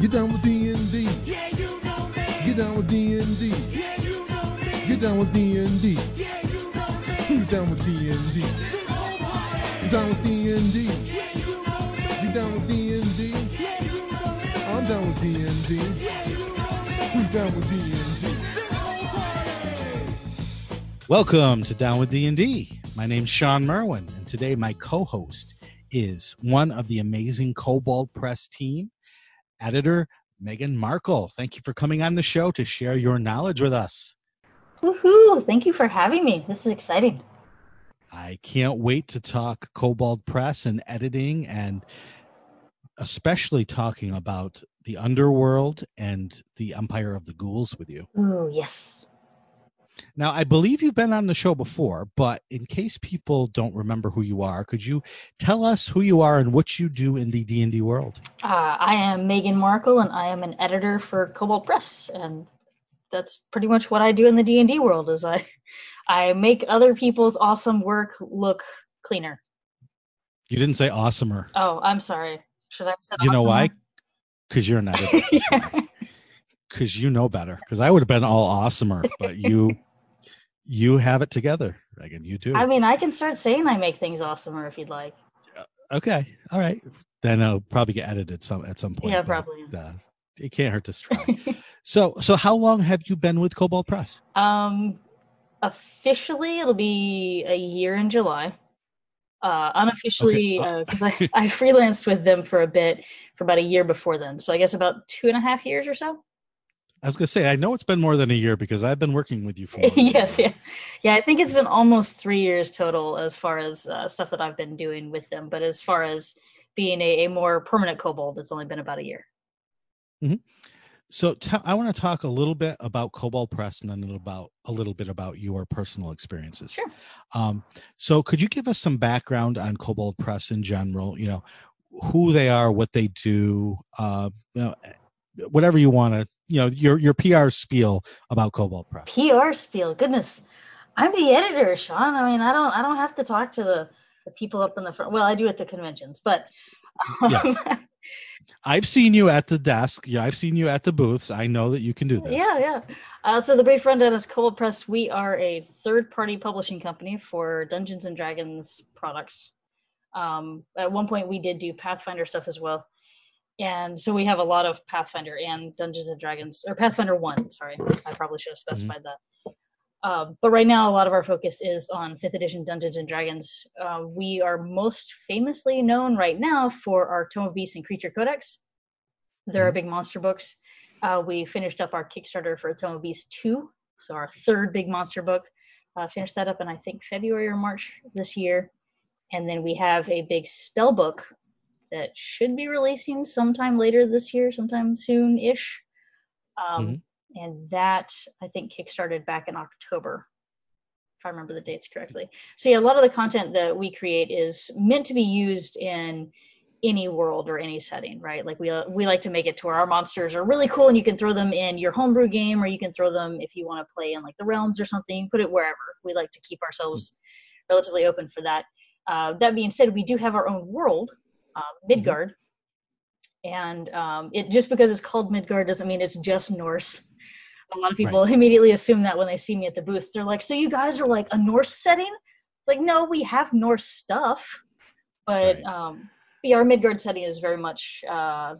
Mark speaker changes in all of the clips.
Speaker 1: Get down with D&D.
Speaker 2: Yeah, you know me.
Speaker 1: Get down with D&D.
Speaker 2: Yeah, you know me.
Speaker 1: Get down with D&D.
Speaker 2: Yeah, you know me.
Speaker 1: Who's down with D&D?
Speaker 2: This whole party.
Speaker 1: You down with D&D?
Speaker 2: Yeah, you know me.
Speaker 1: You down with D&D?
Speaker 2: Yeah, you know me.
Speaker 1: I'm down with D&D.
Speaker 2: Yeah, you know me.
Speaker 1: Who's down with D&D?
Speaker 2: This whole party.
Speaker 3: Welcome to Down with D&D. My name's Shawn Merwin, and today my co-host is one of the amazing Kobold Press team, editor Meagan Maricle. Thank you for coming on the show to share your knowledge with us.
Speaker 4: Woohoo! Thank you for having me. This is exciting.
Speaker 3: I can't wait to talk Kobold Press and editing and especially talking about the underworld and the Empire of the Ghouls with you.
Speaker 4: Ooh, yes.
Speaker 3: Now, I believe you've been on the show before, but in case people don't remember who you are, could you tell us who you are and what you do in the D&D world?
Speaker 4: Uh, I am Meagan Maricle, and I am an editor for Kobold Press, and that's pretty much what I do in the D and D world. Is I, I make other people's awesome work look cleaner.
Speaker 3: You didn't say awesomer.
Speaker 4: Oh, I'm sorry. Should I have said?
Speaker 3: You know why? Because you're an editor.
Speaker 4: yeah.
Speaker 3: Because you know better. Because I would have been all awesomer, but you you have it together, Meagan. You do.
Speaker 4: I mean, I can start saying I make things awesomer if you'd like.
Speaker 3: okay. All right. Then I'll probably get edited some at some point.
Speaker 4: Yeah,
Speaker 3: but,
Speaker 4: probably.
Speaker 3: Uh, it can't hurt to try. so so how long have you been with Kobold Press?
Speaker 4: Um, officially, it'll be a year in July. Uh, unofficially,
Speaker 3: Okay.
Speaker 4: because I, I freelanced with them for a bit, for about a year before then. So I guess about two and a half years or so.
Speaker 3: I was gonna say I know it's been more than a year because I've been working with you for. more than a
Speaker 4: yes, yeah, yeah. I think it's been almost three years total as far as uh, stuff that I've been doing with them. But as far as being a, a more permanent kobold, it's only been about a year.
Speaker 3: So t- I want to talk a little bit about Kobold Press and then a little about a little bit about your personal experiences.
Speaker 4: Sure.
Speaker 3: Um, so could you give us some background on Kobold Press in general? You know, who they are, what they do, uh, you know, whatever you want to, you know, your your PR spiel about Kobold Press.
Speaker 4: PR spiel. Goodness, I'm the editor, Shawn. I mean, I don't, I don't have to talk to the, the people up in the front. Well, I do at the conventions, but um,
Speaker 3: Yes. I've seen you at the desk. Yeah, I've seen you at the booths. I know that you can do this.
Speaker 4: yeah, yeah. Uh, so the Brave Rundown is Kobold Press. We are a third-party publishing company for Dungeons and Dragons products. Um, at one point, we did do Pathfinder stuff as well, and so we have a lot of Pathfinder and Dungeons and Dragons, or Pathfinder One. Sorry, I probably should have specified that. Um, but right now, a lot of our focus is on fifth edition Dungeons and Dragons. Uh, we are most famously known right now for our Tome of Beasts and Creature Codex. They're our big monster books. Uh, we finished up our Kickstarter for Tome of Beasts 2, so our third big monster book. Uh, finished that up in, I think, February or March this year. And then we have a big spell book that should be releasing sometime later this year, sometime soon ish. Um,
Speaker 3: Mhm.
Speaker 4: And that, I think, kickstarted back in October, if I remember the dates correctly. So, yeah, a lot of the content that we create is meant to be used in any world or any setting, right? Like we we like to make it to where our monsters are really cool, and you can throw them in your homebrew game, or you can throw them if you want to play in like the realms or something. You put it wherever. We like to keep ourselves relatively open for that. Uh, that being said, we do have our own world, um, Midgard, and um, it just because it's called Midgard doesn't mean it's just Norse. A lot of people immediately assume that when they see me at the booth, they're like, "So you guys are like a Norse setting?" Like, no, we have Norse stuff, but
Speaker 3: Right.
Speaker 4: um, yeah, our Midgard setting is very much uh,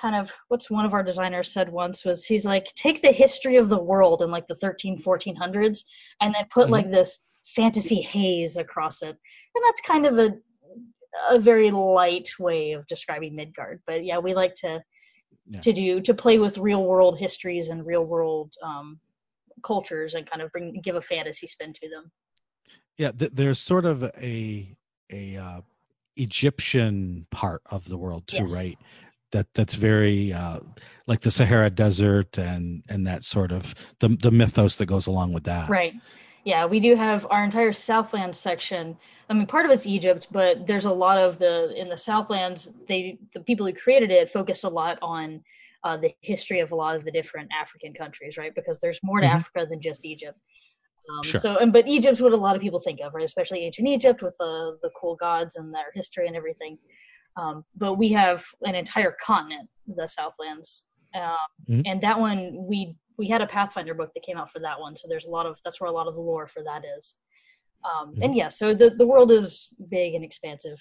Speaker 4: kind of what's one of our designers said once was he's like take the history of the world in like the 13 1400s and then put
Speaker 3: Mhm.
Speaker 4: like this fantasy haze across it and that's kind of a a very light way of describing midgard but yeah we like to
Speaker 3: Yeah.
Speaker 4: to do to play with real world histories and real world um, cultures and kind of bring give a fantasy spin to them
Speaker 3: Yeah, th- there's sort of a a uh, Egyptian part of the world too,
Speaker 4: Yes.
Speaker 3: right? That that's very uh, like the Sahara Desert and and that sort of the the mythos that goes along with that.
Speaker 4: Right. Yeah, we do have our entire Southland section. I mean, part of it's Egypt, but there's a lot of the in the Southlands. They the people who created it focused a lot on uh, the history of a lot of the different African countries, right? Because there's more to
Speaker 3: Mhm.
Speaker 4: Africa than just Egypt. Um,
Speaker 3: Sure.
Speaker 4: So, and but Egypt's what a lot of people think of, right? Especially ancient Egypt with the the cool gods and their history and everything. Um, but we have an entire continent, the Southlands, um,
Speaker 3: Mhm.
Speaker 4: and that one we we had a Pathfinder book that came out for that one. So there's a lot of that's where a lot of the lore for that is. Um, And yeah, so the the world is big and expansive.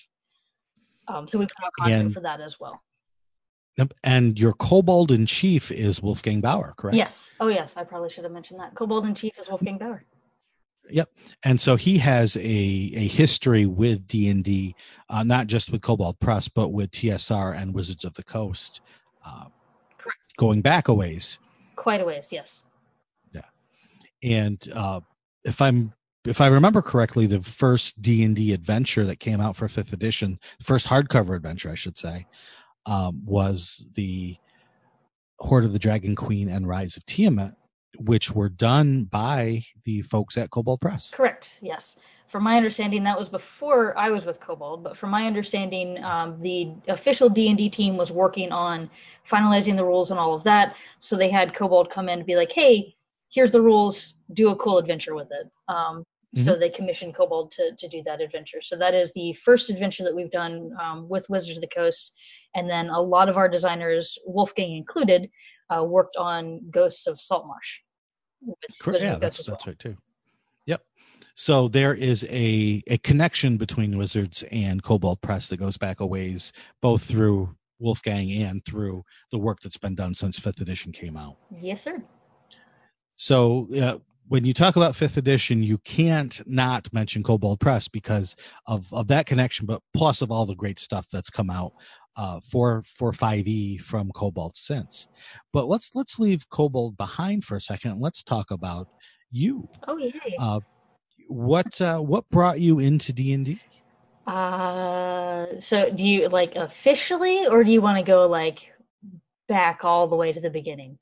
Speaker 4: Um, so we put out content
Speaker 3: And-
Speaker 4: for that as well.
Speaker 3: Yep. And your kobold in chief is Wolfgang Baur, correct?
Speaker 4: Yes. Oh yes, I probably should have mentioned that. Kobold in Chief is Wolfgang Baur. Yep.
Speaker 3: And so he has a a history with D and D, uh, not just with Kobold Press, but with TSR and Wizards of the Coast, uh,
Speaker 4: Correct.
Speaker 3: going back a ways.
Speaker 4: Quite a ways, yes. Yeah.
Speaker 3: And uh, if I'm if I remember correctly, the first D and D adventure that came out for fifth edition, the first hardcover adventure, I should say, um, was the Hoard of the Dragon Queen and Rise of Tiamat, which were done by the folks at Kobold Press.
Speaker 4: Correct. Yes. From my understanding, that was before I was with Kobold. But from my understanding, um, the official D and D team was working on finalizing the rules and all of that. So they had Kobold come in and be like, "Hey, here's the rules. Do a cool adventure with it." Um, So they commissioned Kobold to to do that adventure. So that is the first adventure that we've done um, with Wizards of the Coast. And then a lot of our designers, Wolfgang included, uh, worked on Ghosts of Saltmarsh. with
Speaker 3: Cor- yeah,
Speaker 4: of the Coast
Speaker 3: that's
Speaker 4: well.
Speaker 3: that's right too. So there is a a connection between Wizards and Kobold Press that goes back a ways, both through Wolfgang and through the work that's been done since fifth edition came out.
Speaker 4: Yes, sir.
Speaker 3: So uh, when you talk about fifth edition, you can't not mention Kobold Press because of of that connection, but plus of all the great stuff that's come out uh, for for 5e from Kobold since. But let's let's leave Kobold behind for a second. and Let's talk about you.
Speaker 4: Oh, yay.
Speaker 3: Uh, what uh, what brought you into D and D?
Speaker 4: Uh, so do you like officially, or do you want to go like back all the way to the beginning?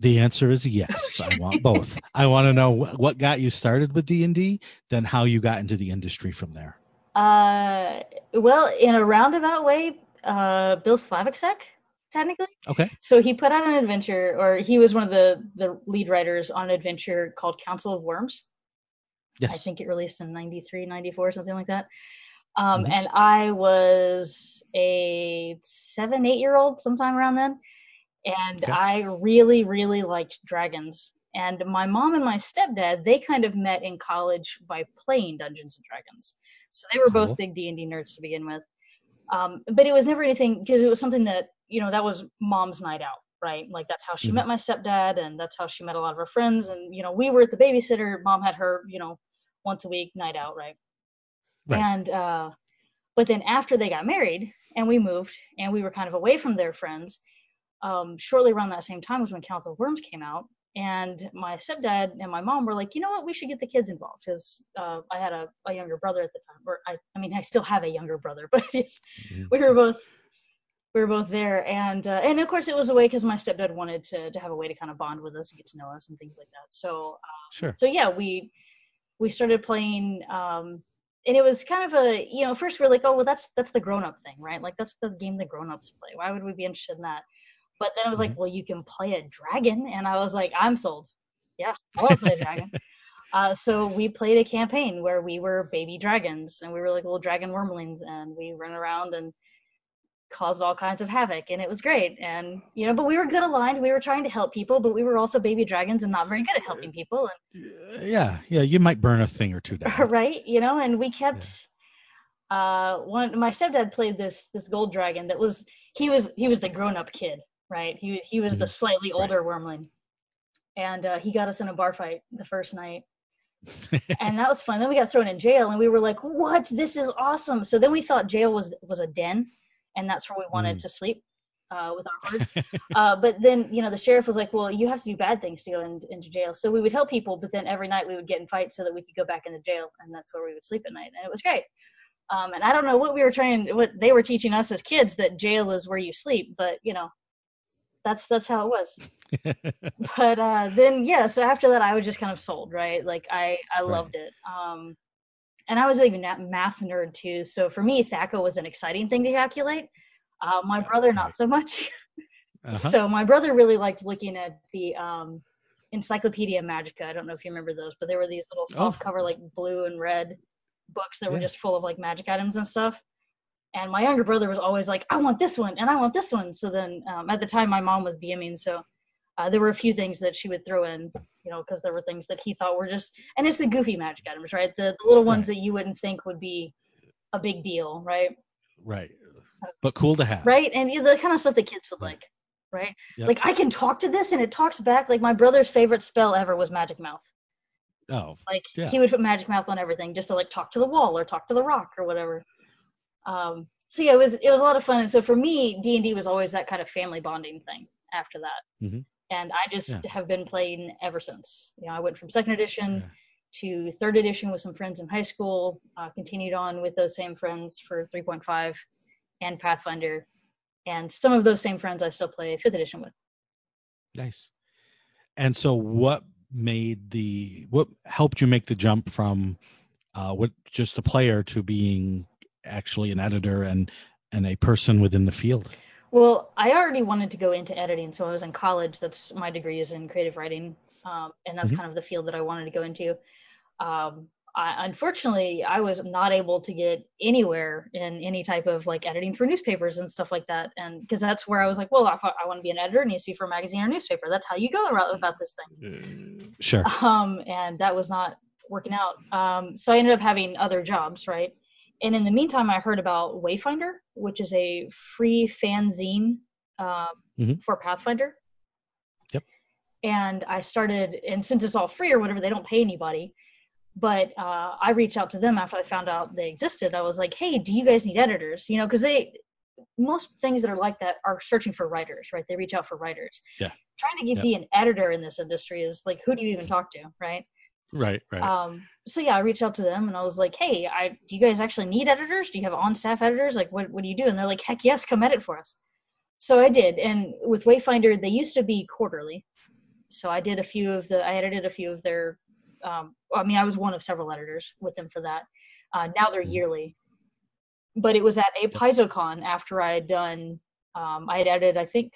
Speaker 3: The answer is yes. I want both. I want to know wh- what got you started with D and D, then how you got into the industry from there.
Speaker 4: Uh, well, in a roundabout way, uh, Bill Slavicsek, technically.
Speaker 3: Okay.
Speaker 4: So he put out an adventure, or he was one of the the lead writers on an adventure called Council of Wyrms.
Speaker 3: Yes.
Speaker 4: I think it released in 93, 94, something like that. Um,
Speaker 3: Mhm.
Speaker 4: And I was a seven, eight year old sometime around then. And
Speaker 3: Okay.
Speaker 4: I really, really liked dragons. And my mom and my stepdad, they kind of met in college by playing Dungeons and Dragons. So they were
Speaker 3: Cool.
Speaker 4: both big D&D nerds to begin with. Um, but it was never anything because it was something that, you know, that was mom's night out, right? Like that's how she
Speaker 3: Mhm.
Speaker 4: met my stepdad and that's how she met a lot of her friends. And, you know, we were at the babysitter. Mom had her, you know, once a week night out, right?
Speaker 3: Right.
Speaker 4: And uh, but then after they got married and we moved and we were kind of away from their friends, um, shortly around that same time was when Council of Wyrms came out. And my stepdad and my mom were like, you know what, we should get the kids involved because uh, I had a, a younger brother at the time, or I, I mean, I still have a younger brother, but it's,
Speaker 3: Mhm.
Speaker 4: we were both we were both there, and uh, and of course it was a way because my stepdad wanted to to have a way to kind of bond with us and get to know us and things like that. So
Speaker 3: Sure.
Speaker 4: so yeah we we started playing um and it was kind of a you know first we are like oh well that's that's the grown-up thing right? Like that's the game the grown-ups play. Why would we be interested in that? But then it was like well you can play a dragon and i was like i'm sold. Yeah i want to play a dragon. Uh, so we played a campaign where we were baby dragons and we were like little dragon wyrmlings and we ran around and caused all kinds of havoc and it was great and you know but we were good aligned we were trying to help people but we were also baby dragons and not very good at helping people and
Speaker 3: Yeah, yeah, you might burn a thing or two down.
Speaker 4: right you know and we kept uh one my stepdad played this this gold dragon that was he was he was the grown-up kid right? He he was the
Speaker 3: Mhm.
Speaker 4: slightly older wyrmling and uh, he got us in a bar fight the first night. And that was fun then we got thrown in jail and we were like what? This is awesome. So then we thought jail was was a den and that's where we wanted
Speaker 3: Mm.
Speaker 4: to sleep uh, with our horde uh, but then you know the sheriff was like well you have to do bad things to go in, into jail. So we would help people but then every night we would get in fights so that we could go back into jail and that's where we would sleep at night and it was great. Um, and i don't know what we were trying what they were teaching us as kids that jail is where you sleep but you know that's that's how it was. But uh then yeah so after that i was just kind of sold right? Like i i
Speaker 3: Right.
Speaker 4: loved it. Um and i was even a math nerd too so for me THAC0 was an exciting thing to calculate uh, my brother not so much
Speaker 3: Uh-huh.
Speaker 4: so my brother really liked looking at the um encyclopedia magica i don't know if you remember those but there were these little
Speaker 3: Oh.
Speaker 4: soft cover like blue and red books that were just full of like magic items and stuff And my younger brother was always like, I want this one and I want this one. So then um, at the time, my mom was DMing. So uh, there were a few things that she would throw in, you know, because there were things that he thought were just, and it's the goofy magic items, right? The, the little ones that you wouldn't think would be a big deal, right?
Speaker 3: Right. But cool to have.
Speaker 4: Right. And the kind of stuff that kids would
Speaker 3: Right.
Speaker 4: like, right?
Speaker 3: Yep.
Speaker 4: Like I can talk to this and it talks back. Like my brother's favorite spell ever was Magic Mouth.
Speaker 3: Oh,
Speaker 4: Like
Speaker 3: Yeah.
Speaker 4: he would put magic mouth on everything just to like talk to the wall or talk to the rock or whatever. Um, so yeah, it was it was a lot of fun. And so for me, D and D was always that kind of family bonding thing. After that,
Speaker 3: Mhm.
Speaker 4: And I just
Speaker 3: Yeah.
Speaker 4: have been playing ever since. You know, I went from second edition
Speaker 3: Yeah.
Speaker 4: to third edition with some friends in high school. Uh, continued on with those same friends for 3.5 and Pathfinder, and some of those same friends I still play fifth edition with.
Speaker 3: nice. And so, what made the what helped you make the jump from uh, what just a player to being actually an editor and and a person within the field?
Speaker 4: Well, I already wanted to go into editing, so I was in college. That's my degree is in creative writing, um, and that's
Speaker 3: Mhm.
Speaker 4: kind of the field that I wanted to go into. Um, I, unfortunately, I was not able to get anywhere in any type of like editing for newspapers and stuff like that, and because that's where I was like, well, I, I want to be an editor. It needs to be for a magazine or newspaper. That's how you go about, about this thing
Speaker 3: Sure.
Speaker 4: um, and that was not working out. Um, so I ended up having other jobs, right? And in the meantime, I heard about Wayfinder, which is a free fanzine um,
Speaker 3: Mhm.
Speaker 4: for Pathfinder.
Speaker 3: Yep.
Speaker 4: And I started, and since it's all free or whatever, they don't pay anybody. But uh, I reached out to them after I found out they existed. I was like, "Hey, do you guys need editors?" You know, because they most things that are like that are searching for writers, right? They reach out for writers.
Speaker 3: Yeah.
Speaker 4: Trying to get,
Speaker 3: Yep.
Speaker 4: be an editor in this industry is like, who do you even talk to, right?
Speaker 3: Right. Right.
Speaker 4: um so yeah i reached out to them and i was like hey i do you guys actually need editors? Do you have on staff editors? Like what, what do you do? And they're like heck yes come edit for us. So i did. And with wayfinder they used to be quarterly. So i did a few of the i edited a few of their um i mean i was one of several editors with them for that. Uh now they're
Speaker 3: Mhm.
Speaker 4: yearly. But it was at a PaizoCon after i had done um i had edited i think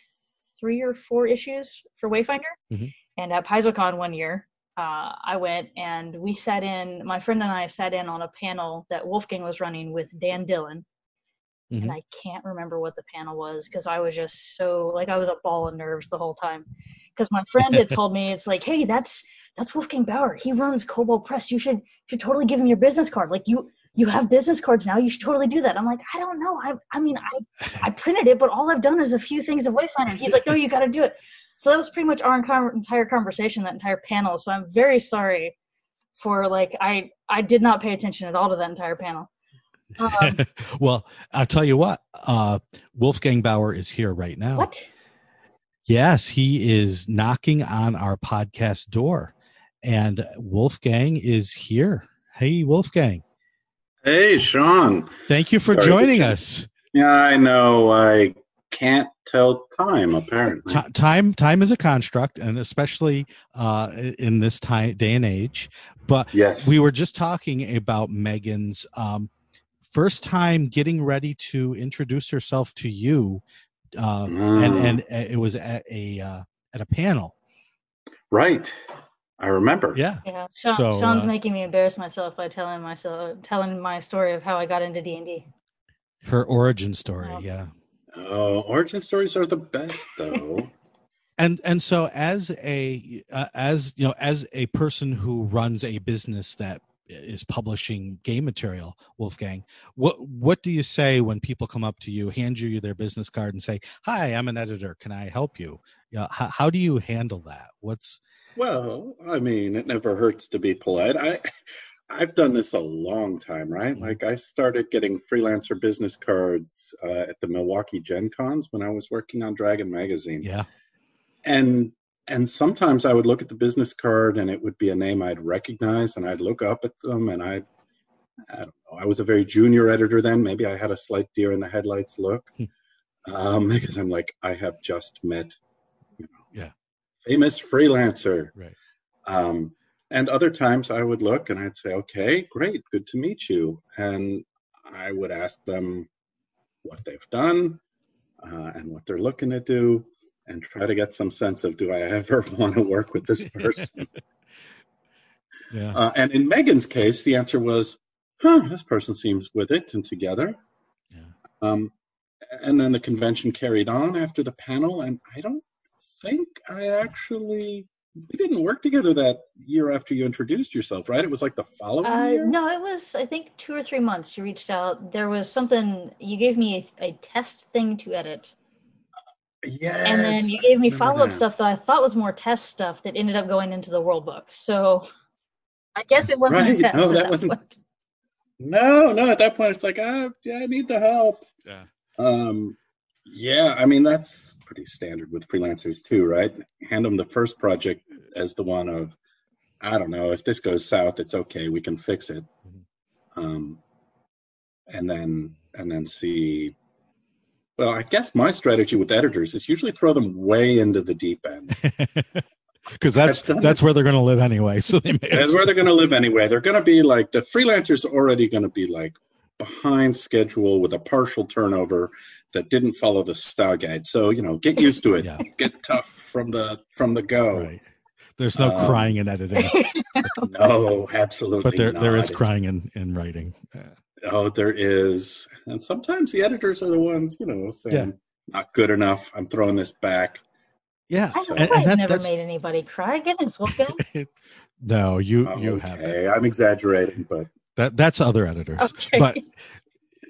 Speaker 4: three or four issues for wayfinder.
Speaker 3: Mhm.
Speaker 4: and at PaizoCon one year uh, I went and we sat in, my friend and I sat in on a panel that Wolfgang was running with Dan Dillon.
Speaker 3: Mhm.
Speaker 4: And I can't remember what the panel was because I was just so, like, I was a ball of nerves the whole time. Because my friend had told me, it's like, hey, that's that's Wolfgang Baur. He runs Kobold Press. You should should totally give him your business card. Like, you you have business cards now. You should totally do that. I'm like, I don't know. I I mean, I I printed it, but all I've done is a few things of Wayfinder. He's like, no, you got to do it. So that was pretty much our entire conversation, that entire panel. So I'm very sorry for like I I did not pay attention at all to that entire panel. Um,
Speaker 3: well, I'll tell you what. Uh, Wolfgang Baur is here right now.
Speaker 4: what?
Speaker 3: Yes, he is knocking on our podcast door, and Wolfgang is here. Hey, Wolfgang.
Speaker 5: Hey, Shawn.
Speaker 3: Thank you for
Speaker 5: Sorry,
Speaker 3: joining
Speaker 5: Richard.
Speaker 3: us.
Speaker 5: Yeah, I know. I can't tell time, apparently.
Speaker 3: Ti- time time is a construct and especially uh in this time day and age but
Speaker 5: Yes.
Speaker 3: we were just talking about meagan's um first time getting ready to introduce herself to you uh and
Speaker 5: Mm,
Speaker 3: and uh, it was at a uh at a panel
Speaker 5: right. I remember.
Speaker 3: yeah
Speaker 4: Yeah, Shawn,
Speaker 3: So,
Speaker 4: Shawn's
Speaker 3: uh,
Speaker 4: making me embarrass myself by telling myself telling my story of how I got into D and D.
Speaker 3: her origin story
Speaker 4: Wow.
Speaker 3: yeah
Speaker 5: Oh, origin stories are the best, though.
Speaker 3: and and so as a uh, as you know as a person who runs a business that is publishing game material wolfgang what what do you say when people come up to you hand you their business card and say hi i'm an editor can i help you yeah how, how do you handle that what's
Speaker 5: well, I mean, it never hurts to be polite. I, I've done this a long time, right?
Speaker 3: Mhm.
Speaker 5: Like I started getting freelancer business cards uh, at the Milwaukee Gen Cons when I was working on Dragon Magazine.
Speaker 3: yeah
Speaker 5: and and sometimes I would look at the business card and it would be a name I'd recognize and I'd look up at them and I I don't know I was a very junior editor then maybe I had a slight deer in the headlights look
Speaker 3: Hmm.
Speaker 5: um, because I'm like I have just met you know
Speaker 3: Yeah.
Speaker 5: famous freelancer
Speaker 3: right
Speaker 5: um, and other times I would look and I'd say okay great good to meet you and I would ask them what they've done uh, and what they're looking to do and try to get some sense of do I ever want to work with this person?
Speaker 3: yeah
Speaker 5: uh, and in Meagan's case, the answer was, huh, this person seems with it and together.
Speaker 3: yeah
Speaker 5: Um, and then the convention carried on after the panel, and I don't think I actually we didn't work together that year after you introduced yourself, right? It was like the following
Speaker 4: Uh,
Speaker 5: year.
Speaker 4: no, it was I think two or three months. You reached out. There was something you gave me a, a test thing to edit,
Speaker 5: Yes.
Speaker 4: and then you gave me follow up stuff that I thought was more test stuff that ended up going into the world book. So I guess it wasn't
Speaker 5: Right,
Speaker 4: a test.
Speaker 5: no,
Speaker 4: at
Speaker 5: that wasn't-
Speaker 4: point.
Speaker 5: No, no. At that point, it's like, ah, yeah, I need the help.
Speaker 3: Yeah.
Speaker 5: Um, yeah. I mean, that's pretty standard with freelancers too, right? Hand them the first project as the one of, I don't know, if this goes south, it's okay, we can fix it.
Speaker 3: Mhm.
Speaker 5: Um, and then and then see. Well, I guess my strategy with editors is usually throw them way into the deep end.
Speaker 3: Because that's that's
Speaker 5: this.
Speaker 3: where they're going to live anyway. So they may
Speaker 5: That's where they're going to live anyway. They're going to be like the freelancer's already going to be like behind schedule with a partial turnover that didn't follow the style guide. So you know, get used to it.
Speaker 3: Yeah.
Speaker 5: Get tough from the from the go.
Speaker 3: right. There's no
Speaker 5: Um,
Speaker 3: crying in editing,
Speaker 5: No, absolutely.
Speaker 3: but there there is crying in in writing. Uh,
Speaker 5: Oh, there is, and sometimes the editors are the ones you know saying not good enough. I'm throwing this back.
Speaker 3: yeah,
Speaker 4: I
Speaker 5: So-
Speaker 3: and,
Speaker 4: I've
Speaker 3: and that,
Speaker 4: never
Speaker 3: that's
Speaker 4: made anybody cry. Goodness, Wolfgang.
Speaker 3: no, you
Speaker 5: Oh,
Speaker 3: you have
Speaker 5: okay, I'm exaggerating, but
Speaker 3: that. That's other editors,
Speaker 4: Okay.
Speaker 3: but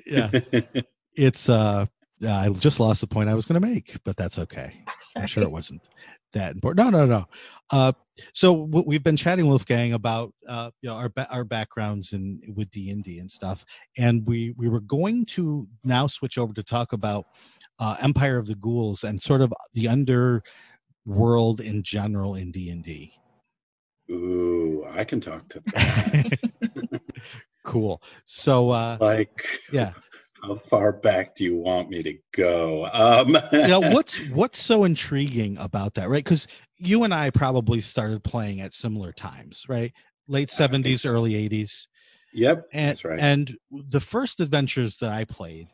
Speaker 3: yeah, it's uh. I just lost the point I was going to make, but that's okay. I'm
Speaker 4: Sorry.
Speaker 3: sure it wasn't that important. No, no, no. Uh, so w- we've been chatting, Wolfgang, about uh, you know our ba- our backgrounds in with D and D and stuff, and we we were going to now switch over to talk about uh, Empire of the Ghouls and sort of the underworld in general in D and D.
Speaker 5: Ooh, I can talk to that.
Speaker 3: Cool. So uh,
Speaker 5: like
Speaker 3: yeah,
Speaker 5: how far back do you want me to go um
Speaker 3: you know what's what's so intriguing about that, right? Because you and I probably started playing at similar times, right? Late seventies, early eighties.
Speaker 5: yep
Speaker 3: and
Speaker 5: that's right
Speaker 3: and the first adventures that I played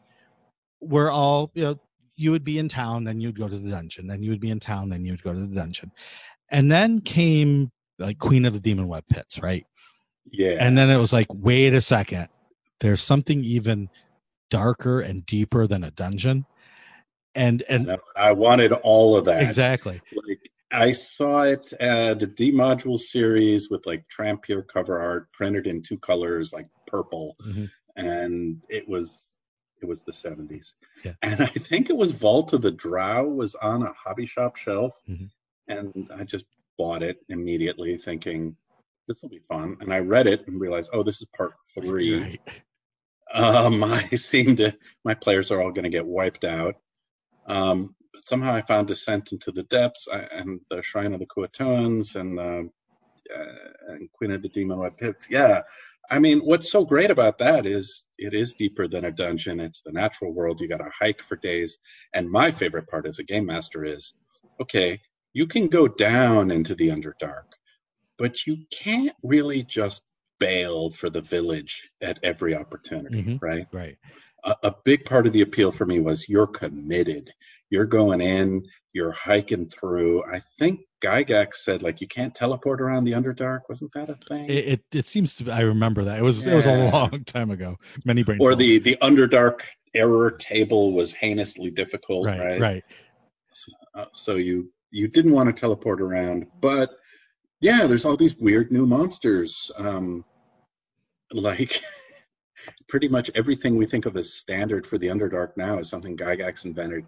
Speaker 3: were all you know you would be in town then you'd go to the dungeon then you would be in town then you'd go to the dungeon and then came like Queen of the Demon Web Pits right
Speaker 5: yeah.
Speaker 3: And then it was like wait a second. There's something even darker and deeper than a dungeon. And and
Speaker 5: i wanted all of that.
Speaker 3: Exactly.
Speaker 5: Like i saw it uh the d module series with like trampier cover art printed in two colors like purple.
Speaker 3: Mhm.
Speaker 5: and it was it was the 70s
Speaker 3: Yeah.
Speaker 5: and i think it was vault of the drow was on a hobby shop shelf.
Speaker 3: Mhm.
Speaker 5: and i just bought it immediately thinking this will be fun and i read it and realized oh this is part three
Speaker 3: right
Speaker 5: um, I seem to my players are all going to get wiped out. Um, but somehow I found Descent into the Depths I, and the Shrine of the Kuatoans and um uh, and Queen of the Demon Web Pits. Yeah, I mean, what's so great about that is it is deeper than a dungeon. It's the natural world. You got to hike for days. And my favorite part as a game master is, okay, you can go down into the Underdark, but you can't really just bail for the village at every opportunity,
Speaker 3: Mhm.
Speaker 5: right?
Speaker 3: right
Speaker 5: a, a big part of the appeal for me was you're committed. You're going in, you're hiking through. I think Gygax said like you can't teleport around the Underdark. Wasn't that a thing?
Speaker 3: it, it it seems to be, I remember that it was it was a long time ago many brain
Speaker 5: or
Speaker 3: cells.
Speaker 5: the the Underdark error table was heinously difficult,
Speaker 3: right
Speaker 5: right?
Speaker 3: right
Speaker 5: Uh, so you you didn't want to teleport around, but yeah, there's all these weird new monsters. Um, like pretty much everything we think of as standard for the Underdark now is something Gygax invented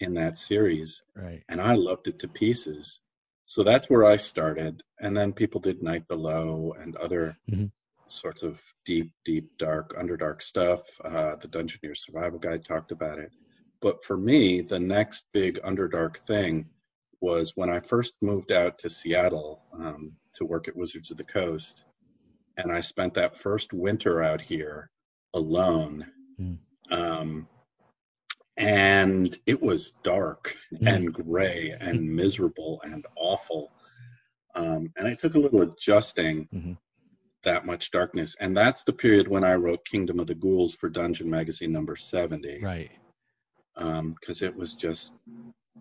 Speaker 5: in that series,
Speaker 3: right
Speaker 5: and I loved it to pieces. So that's where I started, and then people did Night Below and other
Speaker 3: Mhm.
Speaker 5: sorts of deep, deep, dark, underdark stuff. Uh, the Dungeoneer Survival Guide talked about it. But for me, the next big underdark thing was when I first moved out to Seattle um, to work at Wizards of the Coast, and I spent that first winter out here alone.
Speaker 3: Mm.
Speaker 5: Um, and it was dark
Speaker 3: Mm.
Speaker 5: and gray and miserable and awful. Um, and it took a little adjusting
Speaker 3: Mhm.
Speaker 5: that much darkness. And that's the period when I wrote Kingdom of the Ghouls for Dungeon Magazine number 70
Speaker 3: right
Speaker 5: because it was just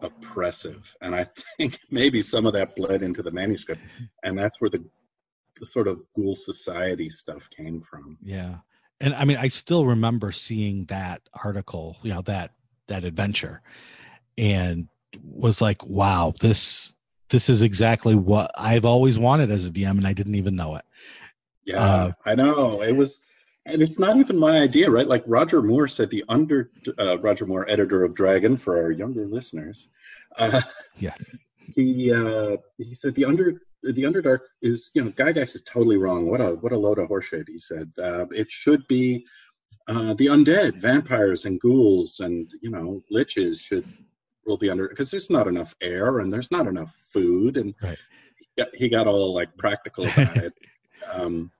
Speaker 5: oppressive. And I think maybe some of that bled into the manuscript. And that's where the, the sort of Ghoul Society stuff came from.
Speaker 3: Yeah. and I mean, I still remember seeing that article, you know, that that adventure, and was like, wow, this this is exactly what I've always wanted as a DM, and I didn't even know it.
Speaker 5: Yeah,
Speaker 3: Uh,
Speaker 5: I know it was, and it's not even my idea, right? Like Roger Moore said, the under uh, Roger Moore, editor of Dragon, for our younger listeners, uh,
Speaker 3: Yeah.
Speaker 5: he uh, he said the under the Underdark is you know Gygax is totally wrong. What a what a load of horseshit. He said uh, it should be uh, the undead, vampires and ghouls, and you know liches should rule the under because there's not enough air and there's not enough food and
Speaker 3: Right.
Speaker 5: he got, he got all like practical about it. Um,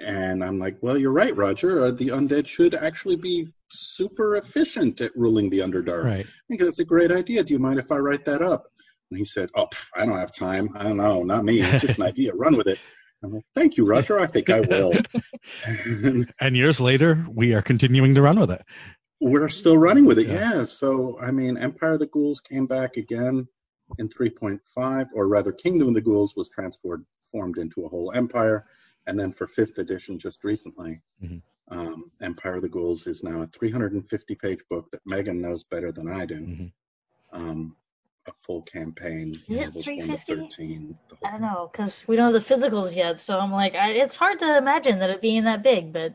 Speaker 5: and I'm like, well, you're right, Roger. Uh, the undead should actually be super efficient at ruling the Underdark.
Speaker 3: Right.
Speaker 5: I think that's a great idea. Do you mind if I write that up? And he said, Oh, pff, I don't have time. I don't know, not me. It's just an idea. Run with it. I'm like, Thank you, Roger. I think I will. And
Speaker 3: And years later, we are continuing to run with it.
Speaker 5: we're still running with it.
Speaker 3: Yeah.
Speaker 5: Yeah. So, I mean, Empire of the Ghouls came back again in 3.5, or rather, Kingdom of the Ghouls was transformed into a whole empire. And then for fifth edition, just recently,
Speaker 3: Mhm.
Speaker 5: um, Empire of the Ghouls is now a 350 page book that Meagan knows better than I do.
Speaker 3: Mhm.
Speaker 5: Um, a full campaign.
Speaker 4: Is it
Speaker 5: levels one to
Speaker 4: 350?
Speaker 5: 13.
Speaker 4: I don't know because we don't have the physicals yet, so I'm like, I, it's hard to imagine that it being that big, but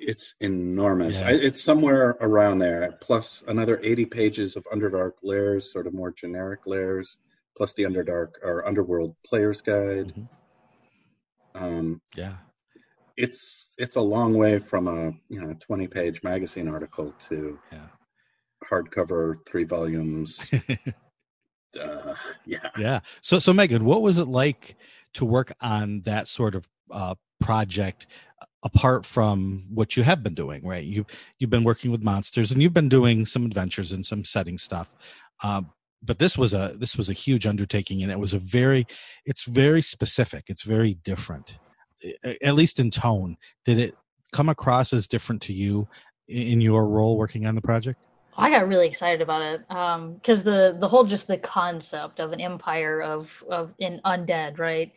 Speaker 5: It's enormous.
Speaker 3: Yeah.
Speaker 5: I, it's somewhere around there, plus another 80 pages of Underdark layers, sort of more generic layers, plus the Underdark or Underworld Player's Guide.
Speaker 3: Mhm.
Speaker 5: Um,
Speaker 3: Yeah.
Speaker 5: it's it's a long way from a you know 20 page magazine article to
Speaker 3: Yeah.
Speaker 5: hardcover three volumes. uh, yeah,
Speaker 3: Yeah. So, so Meagan, what was it like to work on that sort of uh, project uh, apart from what you have been doing? Right. You you've been working with monsters and you've been doing some adventures and some setting stuff. Um, but this was a this was a huge undertaking, and it was a very it's very specific. It's very different, at least in tone. Did it come across as different to you in your role working on the project?
Speaker 4: I got really excited about it because the the whole just the concept of an empire of of an undead, right?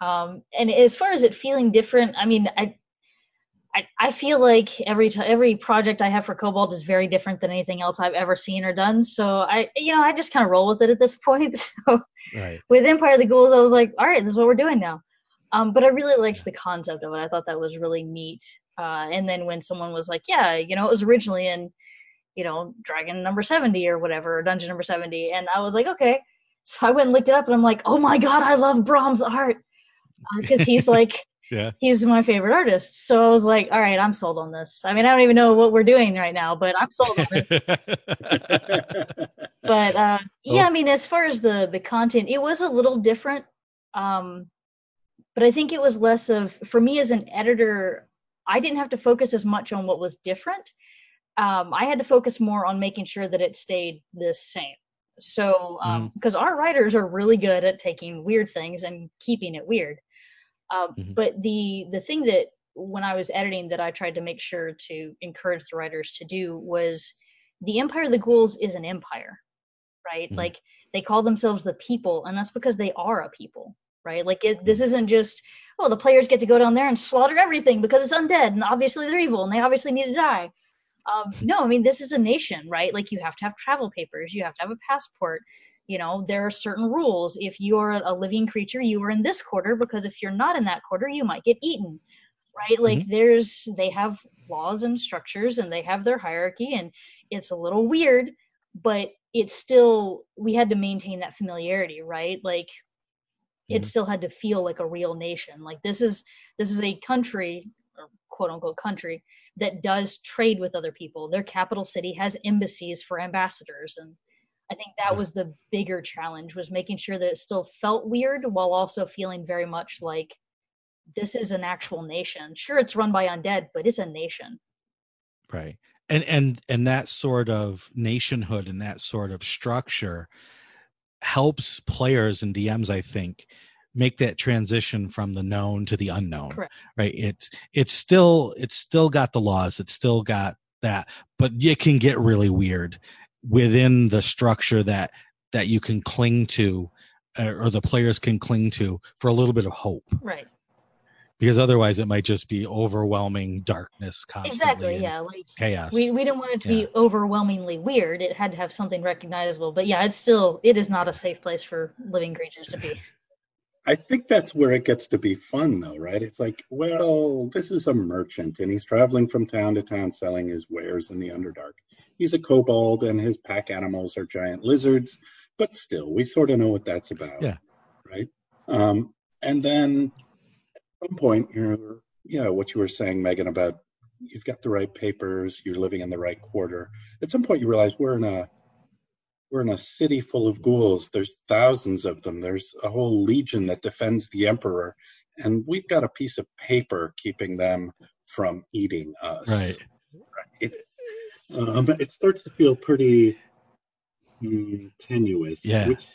Speaker 4: Um, and as far as it feeling different, I mean, I I, I feel like every time every project I have for Kobold is very different than anything else I've ever seen or done. So I you know I just kind of roll with it at this point. So
Speaker 3: Right.
Speaker 4: with Empire of the Ghouls, I was like, all right, this is what we're doing now. Um, but I really liked the concept of it. I thought that was really neat. Uh, and then when someone was like, yeah, you know, it was originally in, you know, Dragon number 70 or whatever, or Dungeon number 70. And I was like, okay. So I went and looked it up and I'm like, oh my God, I love Brom's art. Because he's like,
Speaker 3: Yeah.
Speaker 4: he's my favorite artist. So I was like, all right, I'm sold on this. I mean, I don't even know what we're doing right now, but I'm sold on it but uh yeah
Speaker 3: Oh.
Speaker 4: i mean as far as the the content it was a little different um but i think it was less of for me as an editor i didn't have to focus as much on what was different um i had to focus more on making sure that it stayed the same so um because our writers are really good at taking weird things and keeping it weird um,
Speaker 3: Mhm.
Speaker 4: but the the thing that when i was editing that i tried to make sure to encourage the writers to do was the empire of the ghouls is an empire right?
Speaker 3: Mhm.
Speaker 4: like they call themselves the people and that's because they are a people right? Like it, this isn't just oh the players get to go down there and slaughter everything because it's undead and obviously they're evil and they obviously need to die. Um, no i mean this is a nation right? Like you have to have travel papers you have to have a passport you know there are certain rules. If you're a living creature you are in this quarter because if you're not in that quarter you might get eaten right? Like there's they have laws and structures and they have their hierarchy and it's a little weird but it's still we had to maintain that familiarity right? Like it
Speaker 3: Mhm.
Speaker 4: still had to feel like a real nation. Like this is this is a country or quote unquote country that does trade with other people. Their capital city has embassies for ambassadors and i think that was the bigger challenge was making sure that it still felt weird while also feeling very much like this is an actual nation. Sure it's run by undead but it's a nation.
Speaker 3: Right. And and and that sort of nationhood and that sort of structure helps players and dms i think make that transition from the known to the unknown
Speaker 4: Correct.
Speaker 3: right? It's it's still it's still got the laws it's still got that but it can get really weird within the structure that that you can cling to uh, or the players can cling to for a little bit of hope.
Speaker 4: Right.
Speaker 3: Because otherwise it might just be overwhelming darkness constantly
Speaker 4: exactly yeah like
Speaker 3: chaos.
Speaker 4: we, we didn't want it to
Speaker 3: Yeah.
Speaker 4: be overwhelmingly weird. It had to have something recognizable but yeah it's still it is not a safe place for living creatures to be
Speaker 5: I think that's where it gets to be fun, though, right? It's like, well, this is a merchant and he's traveling from town to town selling his wares in the Underdark. He's a kobold and his pack animals are giant lizards, but still, we sort of know what that's about.
Speaker 3: Yeah.
Speaker 5: Right. Um, and then at some point, you're, yeah, what you were saying, Meagan, about you've got the right papers, you're living in the right quarter. At some point, you realize we're in a we're in a city full of ghouls. There's thousands of them. There's a whole legion that defends the emperor, and we've got a piece of paper keeping them from eating us.
Speaker 3: right
Speaker 5: It, um, it starts to feel pretty mm, tenuous.
Speaker 3: Yeah.
Speaker 5: Which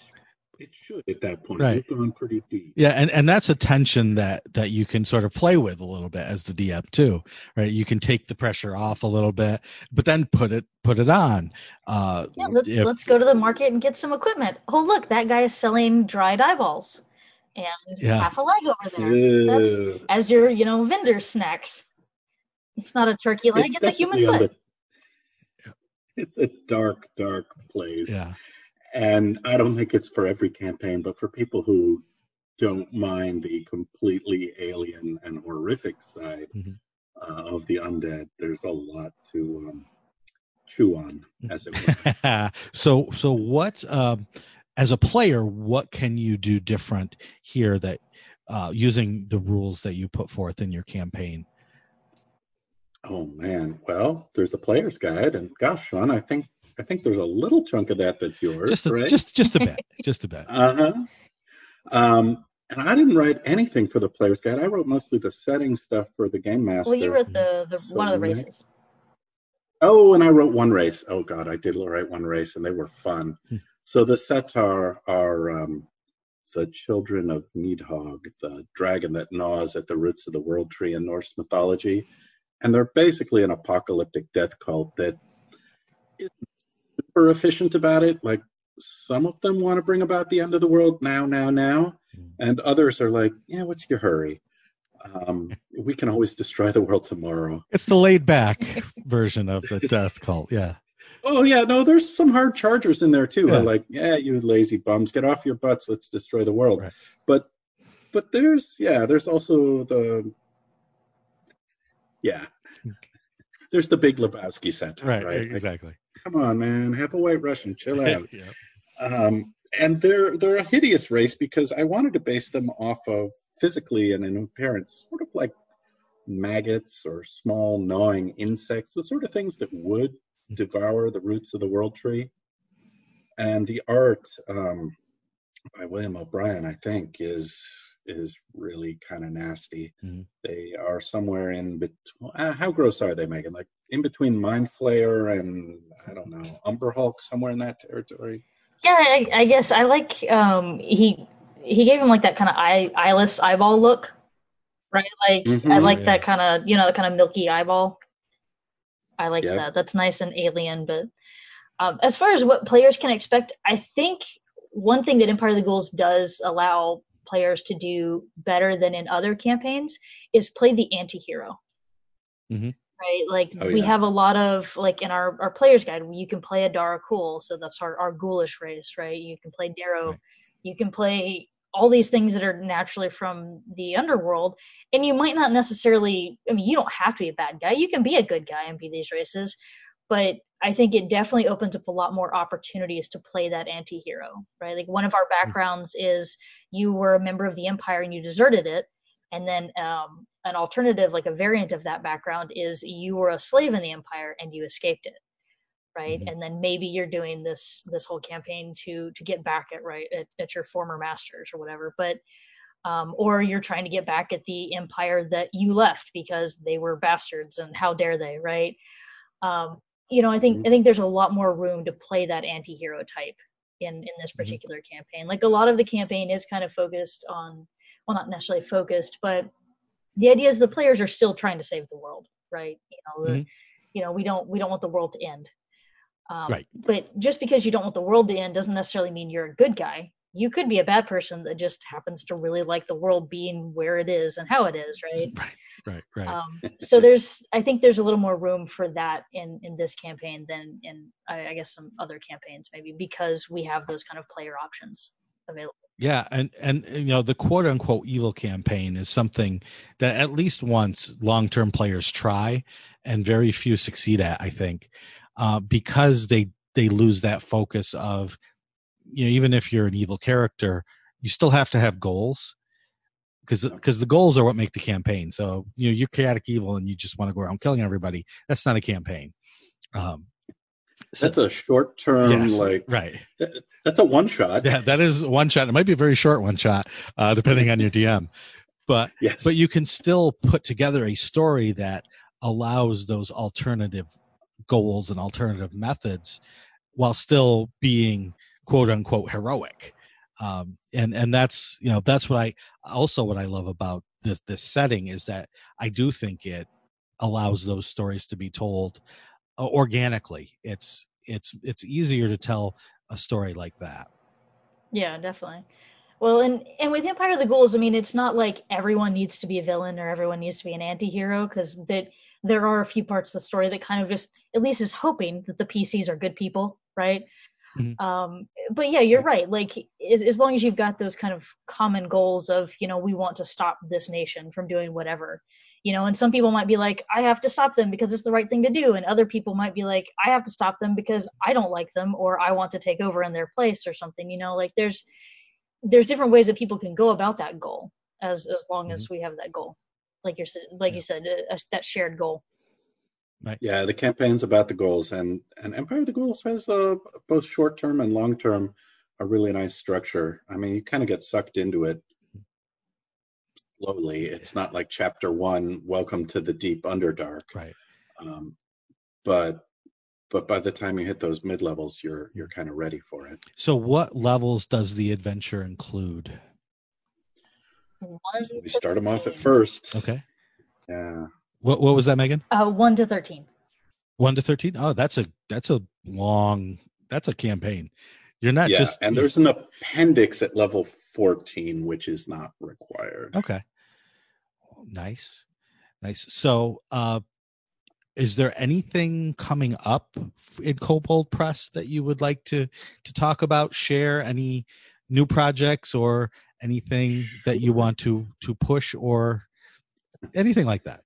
Speaker 5: it should at that point.
Speaker 3: Right.
Speaker 5: We've gone pretty deep.
Speaker 3: yeah and and that's a tension that that you can sort of play with a little bit as the dm too right you can take the pressure off a little bit but then put it put it on uh
Speaker 4: yeah let,
Speaker 3: if-
Speaker 4: let's go to the market and get some equipment oh look that guy is selling dried eyeballs and
Speaker 3: Yeah.
Speaker 4: half a leg over there That's- as your you know vendor snacks it's not a turkey leg it's, a human
Speaker 5: definitely
Speaker 4: foot
Speaker 5: the- It's a dark, dark place.
Speaker 3: yeah
Speaker 5: and I don't think it's for every campaign, but for people who don't mind the completely alien and horrific side
Speaker 3: Mhm.
Speaker 5: uh, of the undead, there's a lot to um, chew on, as it were.
Speaker 3: so so what um as a player what can you do different here that uh using the rules that you put forth in your campaign
Speaker 5: oh man, well, there's a player's guide, and gosh, Shawn, I think I think there's a little chunk of that that's yours,
Speaker 3: just a,
Speaker 5: right?
Speaker 3: just just a bit just a bit
Speaker 5: Uh huh. Um, and I didn't write anything for the player's guide. I wrote mostly the setting stuff for the game master.
Speaker 4: well you wrote the, the
Speaker 5: So
Speaker 4: one of the
Speaker 5: you may-
Speaker 4: races
Speaker 5: Oh, and I wrote one race. Oh God, I did write one race, and they were fun.
Speaker 3: Hmm.
Speaker 5: so the Setar are um, the children of Nidhogg, the dragon that gnaws at the roots of the world tree in Norse mythology, and they're basically an apocalyptic death cult that isn't super efficient about it. Like some of them want to bring about the end of the world now, now, now,
Speaker 3: Hmm.
Speaker 5: and others are like, "Yeah, what's your hurry? Um, we can always destroy the world tomorrow."
Speaker 3: it's the laid back version of the death cult yeah
Speaker 5: Oh yeah, no, there's some hard chargers in there too.
Speaker 3: Yeah.
Speaker 5: Like, yeah, you lazy bums, get off your butts, let's destroy the world.
Speaker 3: Right.
Speaker 5: But but there's yeah, there's also the yeah. There's the big Lebowski set,
Speaker 3: right,
Speaker 5: right? Like,
Speaker 3: exactly
Speaker 5: come on, man, have a white Russian, chill out.
Speaker 3: yeah.
Speaker 5: um, and they're they're a hideous race because I wanted to base them off of physically and in appearance, sort of like maggots or small gnawing insects, the sort of things that would devour the roots of the world tree. And the art um, by William O'Brien, I think, is is really kind of nasty.
Speaker 3: Mhm.
Speaker 5: They are somewhere in between. Uh, how gross are they, Meagan? Like in between Mind Flayer and I don't know Umber Hulk, somewhere in that territory.
Speaker 4: Yeah, I, I guess I like um he he gave him like that kind of eye eyeless eyeball look, right? Like I
Speaker 5: Mhm.
Speaker 4: like
Speaker 3: Yeah.
Speaker 4: that kind of you know the kind of milky eyeball. I like
Speaker 5: Yep.
Speaker 4: that. That's nice and alien. But um, as far as what players can expect, I think one thing that Empire of the Ghouls does allow players to do better than in other campaigns is play the anti-hero.
Speaker 3: Mhm.
Speaker 4: Right, like
Speaker 5: Oh,
Speaker 4: we
Speaker 5: yeah.
Speaker 4: have a lot of like in our, our player's guide, you can play a darakhul, so that's our, our ghoulish race, right? You can play derro,
Speaker 3: Right.
Speaker 4: you can play all these things that are naturally from the underworld, and you might not necessarily i mean you don't have to be a bad guy you can be a good guy and be these races but i think it definitely opens up a lot more opportunities to play that anti-hero right? Like one of our backgrounds is you were a member of the empire and you deserted it and then um, an alternative like a variant of that background is you were a slave in the empire and you escaped it right?
Speaker 3: Mhm.
Speaker 4: and then maybe you're doing this this whole campaign to to get back at right at, at your former masters or whatever but um, or you're trying to get back at the empire that you left because they were bastards and how dare they right? Um, you know i think i think there's a lot more room to play that anti-hero type in in this
Speaker 3: Mhm.
Speaker 4: particular campaign like a lot of the campaign is kind of focused on well not necessarily focused but the idea is the players are still trying to save the world right you know the,
Speaker 3: Mhm.
Speaker 4: you know we don't we don't want the world to end um,
Speaker 3: Right.
Speaker 4: but just because you don't want the world to end doesn't necessarily mean you're a good guy you could be a bad person that just happens to really like the world being where it is and how it is, right?
Speaker 3: Right, right, right.
Speaker 4: um, so there's i think there's a little more room for that in in this campaign than in I, I guess some other campaigns maybe because we have those kind of player options available
Speaker 3: Yeah, and and you know the quote unquote evil campaign is something that at least once long term players try, and very few succeed at. I think uh, because they they lose that focus of you know even if you're an evil character, you still have to have goals because because the goals are what make the campaign. So you know you're chaotic evil and you just want to go around killing everybody. That's not a campaign. Um, so-
Speaker 5: That's a short term,
Speaker 3: yes,
Speaker 5: like
Speaker 3: right.
Speaker 5: that's a one shot.
Speaker 3: Yeah, that is one shot. It might be a very short one shot, uh, depending on your DM. But
Speaker 5: Yes.
Speaker 3: but you can still put together a story that allows those alternative goals and alternative methods while still being quote unquote heroic um and and that's you know that's what i also what i love about this this setting is that i do think it allows those stories to be told uh, organically it's it's it's easier to tell a story like that
Speaker 4: Yeah, definitely. Well, and and with Empire of the Ghouls, I mean, it's not like everyone needs to be a villain or everyone needs to be an anti-hero because that there are a few parts of the story that kind of just at least is hoping that the PCs are good people, right?
Speaker 3: Mhm.
Speaker 4: Um, but yeah, you're right. Like as, as long as you've got those kind of common goals of you know we want to stop this nation from doing whatever, you know, and some people might be like I have to stop them because it's the right thing to do, and other people might be like I have to stop them because I don't like them or I want to take over in their place or something. You know, like there's there's different ways that people can go about that goal as as long as we have that goal like you're like
Speaker 3: Yeah.
Speaker 4: you said uh, uh, that shared goal
Speaker 5: Yeah, the campaign's about the goals, and and Empire of the Ghouls has uh, both short term and long term a really nice structure. I mean, you kind of get sucked into it slowly. It's not like chapter one, welcome to the deep underdark.
Speaker 3: right
Speaker 5: Um, but but by the time you hit those mid levels, you're you're kind of ready for it.
Speaker 3: so what levels does the adventure include
Speaker 5: We start them off at first.
Speaker 3: okay
Speaker 5: Yeah,
Speaker 3: what what was that meagan
Speaker 4: uh one to 13
Speaker 3: 1 to 13 oh that's a that's a long that's a campaign you're not
Speaker 5: yeah,
Speaker 3: just
Speaker 5: and there's an appendix at level fourteen, which is not required.
Speaker 3: okay nice nice so uh is there anything coming up in Kobold Press that you would like to to talk about? Share any new projects or anything that you want to to push or anything like that?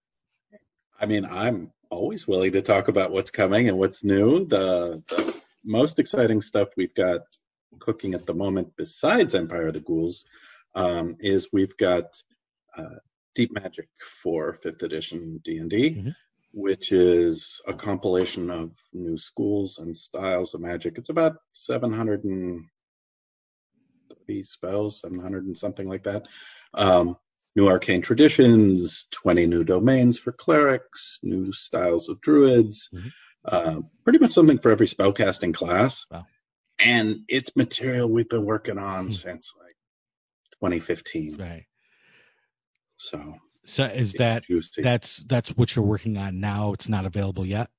Speaker 5: I mean, I'm always willing to talk about what's coming and what's new. The, the most exciting stuff we've got cooking at the moment, besides Empire of the Ghouls, um, is we've got uh, Deep Magic for Fifth Edition D and D,
Speaker 3: Mhm.
Speaker 5: which is a compilation of new schools and styles of magic. It's about seven hundred and thirty spells, seven hundred and something like that. Um, new arcane traditions, 20 new domains for clerics, new styles of druids,
Speaker 3: Mhm.
Speaker 5: uh, pretty much something for every spellcasting class.
Speaker 3: Wow.
Speaker 5: And it's material we've been working on
Speaker 3: Hmm.
Speaker 5: since like 2015.
Speaker 3: Right.
Speaker 5: So
Speaker 3: So is that
Speaker 5: juicy.
Speaker 3: that's that's what you're working on now? It's not available yet.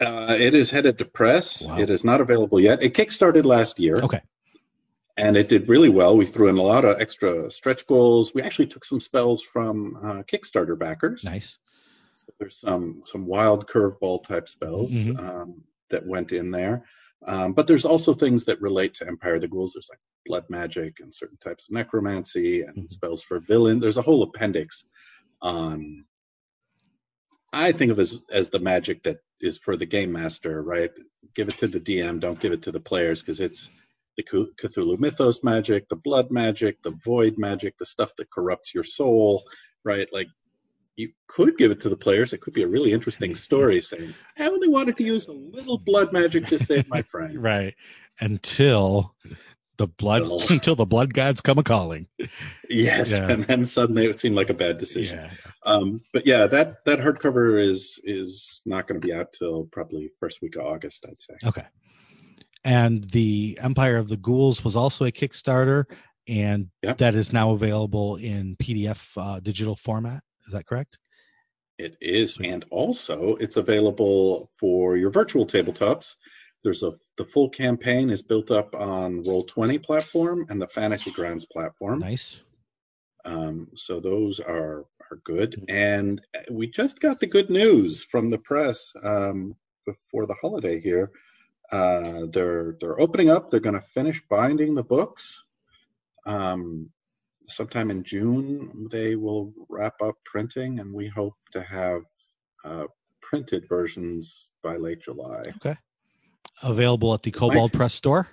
Speaker 5: Uh, it is headed to press.
Speaker 3: Wow.
Speaker 5: It is not available yet. It kickstarted last year.
Speaker 3: Okay.
Speaker 5: And it did really well. We threw in a lot of extra stretch goals. We actually took some spells from uh, Kickstarter backers.
Speaker 3: Nice.
Speaker 5: So there's some some wild curveball type spells
Speaker 3: Mhm.
Speaker 5: um, that went in there, um, but there's also things that relate to Empire of the Ghouls. There's like blood magic and certain types of necromancy and
Speaker 3: Mhm.
Speaker 5: spells for villain. There's a whole appendix on. I think of as as the magic that is for the game master, right? Give it to the DM, don't give it to the players because it's the Cthulhu mythos magic, the blood magic, the void magic, the stuff that corrupts your soul, right? Like you could give it to the players. It could be a really interesting story saying, I only wanted to use a little blood magic to save my friend.
Speaker 3: Right. Until the blood
Speaker 5: Well.
Speaker 3: until the blood gods come a calling.
Speaker 5: Yes.
Speaker 3: Yeah.
Speaker 5: And then suddenly it seemed like a bad decision.
Speaker 3: Yeah.
Speaker 5: Um, but yeah, that that hardcover is is not going to be out till probably first week of August, I'd say.
Speaker 3: Okay. And the Empire of the Ghouls was also a Kickstarter, and
Speaker 5: Yep.
Speaker 3: that is now available in PDF uh, digital format. Is that correct?
Speaker 5: It is, and also it's available for your virtual tabletops. there's a the full campaign is built up on Roll Twenty platform and the Fantasy Grounds platform.
Speaker 3: Nice.
Speaker 5: Um, so those are are good, and we just got the good news from the press um, before the holiday here. Uh, they're they're opening up. They're going to finish binding the books. Um, sometime in June, they will wrap up printing, and we hope to have uh, printed versions by late July.
Speaker 3: Okay, available at the Kobold Press store.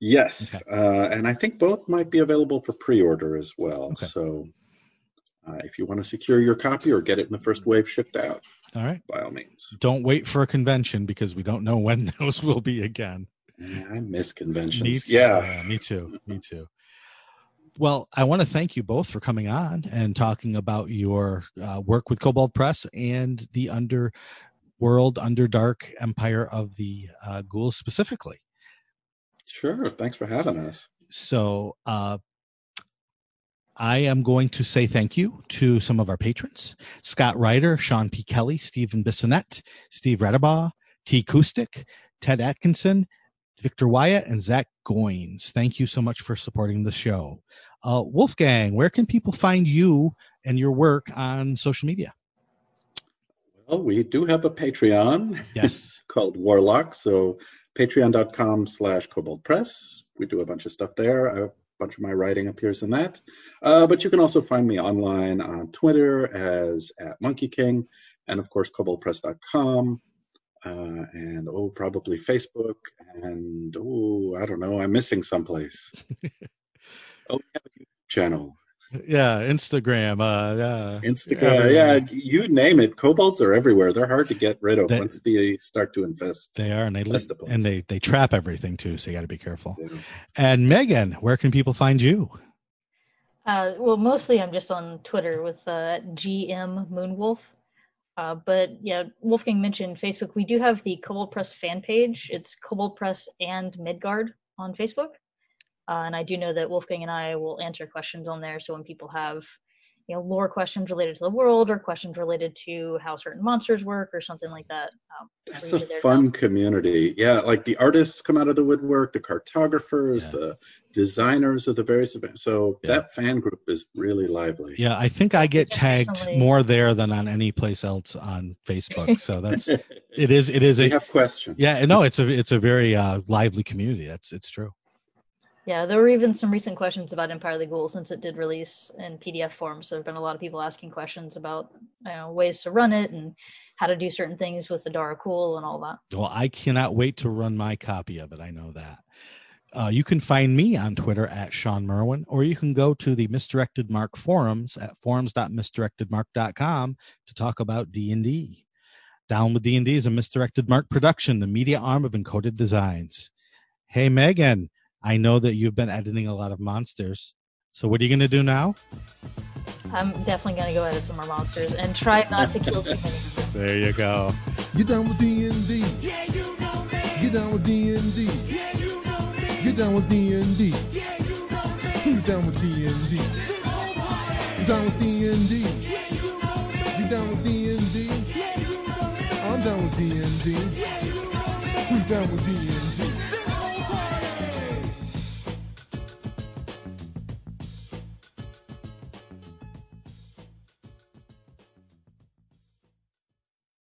Speaker 5: Yes,
Speaker 3: Okay.
Speaker 5: uh, and I think both might be available for pre-order as well.
Speaker 3: Okay.
Speaker 5: So, uh, if you want to secure your copy or get it in the first wave shipped out,
Speaker 3: All right.
Speaker 5: by all means.
Speaker 3: Don't wait for a convention because we don't know when those will be again.
Speaker 5: I miss
Speaker 3: Me
Speaker 5: conventions.
Speaker 3: too.
Speaker 5: Yeah,
Speaker 3: me too. Me too. Well, I want to thank you both for coming on and talking about your uh, work with Kobold Press and the underworld, underdark empire of the uh, ghouls specifically.
Speaker 5: sure. Thanks for having us.
Speaker 3: So, uh, I am going to say thank you to some of our patrons Scott Ryder, Sean P. Kelly, Stephen Bissonette, Steve Redabaugh, T. Kustik, Ted Atkinson, Victor Wyatt, and Zach Goins. Thank you so much for supporting the show. Uh, Wolfgang, where can people find you and your work on social media?
Speaker 5: Well, we do have a Patreon
Speaker 3: Yes.
Speaker 5: called Warlock. So, patreon.com slash Kobold Press. We do a bunch of stuff there. A bunch of my writing appears in that. Uh, but you can also find me online on Twitter as at Monkey King, and of course, koboldpress.com. Uh, and oh, probably Facebook, and oh, I don't know, I'm missing someplace. oh, we have a YouTube channel,
Speaker 3: yeah. Instagram. Uh, yeah.
Speaker 5: Instagram, yeah, you name it. Kobolds are everywhere. They're hard to get rid of
Speaker 3: They-
Speaker 5: once they start to invest.
Speaker 3: They are, and they li-
Speaker 5: the
Speaker 3: and they they trap everything too. So you got to be careful.
Speaker 5: Yeah.
Speaker 3: And Meagan, where can people find you?
Speaker 4: Uh, well, mostly I'm just on Twitter with uh, GM Moonwolf. Uh, but yeah, Wolfgang mentioned Facebook. We do have the Kobold Press fan page. It's Kobold Press and Midgard on Facebook. Uh, and I do know that Wolfgang and I will answer questions on there. So when people have, you know, lore questions related to the world or questions related to how certain monsters work or something like that, um,
Speaker 5: That's a
Speaker 4: usually there to
Speaker 5: fun
Speaker 4: help.
Speaker 5: community. Yeah, like the artists come out of the woodwork, the cartographers,
Speaker 3: Yeah.
Speaker 5: the designers of the various events. So
Speaker 3: Yeah.
Speaker 5: that fan group is really lively.
Speaker 3: Yeah, I think I get
Speaker 4: Just
Speaker 3: tagged
Speaker 4: recently-
Speaker 3: more there than on any place else on Facebook. So that's it is it is
Speaker 5: we
Speaker 3: a
Speaker 5: have questions.
Speaker 3: yeah no it's a it's a very uh, lively community. That's it's true.
Speaker 4: Yeah, there were even some recent questions about Empire the Ghoul since it did release in PDF form. So there have been a lot of people asking questions about you know, ways to run it and how to do certain things with the darakhul and all that.
Speaker 3: Well, I cannot wait to run my copy of it. I know that. Uh, you can find me on Twitter at Shawn Merwin, or you can go to the Misdirected Mark forums at forums.misdirectedmark.com to talk about D&D. Down with D&D is a Misdirected Mark production, the media arm of Encoded Designs. Hey, Meagan, I know that you've been editing a lot of monsters. So what are you going to do now?
Speaker 4: I'm definitely going to go edit some more monsters and try not to kill too many.
Speaker 3: There you go.
Speaker 1: Get down with D&D.
Speaker 2: Yeah, you know me.
Speaker 1: Get down with D&D.
Speaker 2: Yeah, you know me.
Speaker 1: Get down with D&D.
Speaker 2: Yeah, you know me.
Speaker 1: Who's down with D&D?
Speaker 2: This whole party.
Speaker 1: You down with D&D?
Speaker 2: Yeah, you know me.
Speaker 1: You down with D&D?
Speaker 2: Yeah, you know me.
Speaker 1: I'm down with D&D.
Speaker 2: Yeah, you know me.
Speaker 1: Who's down with D&D?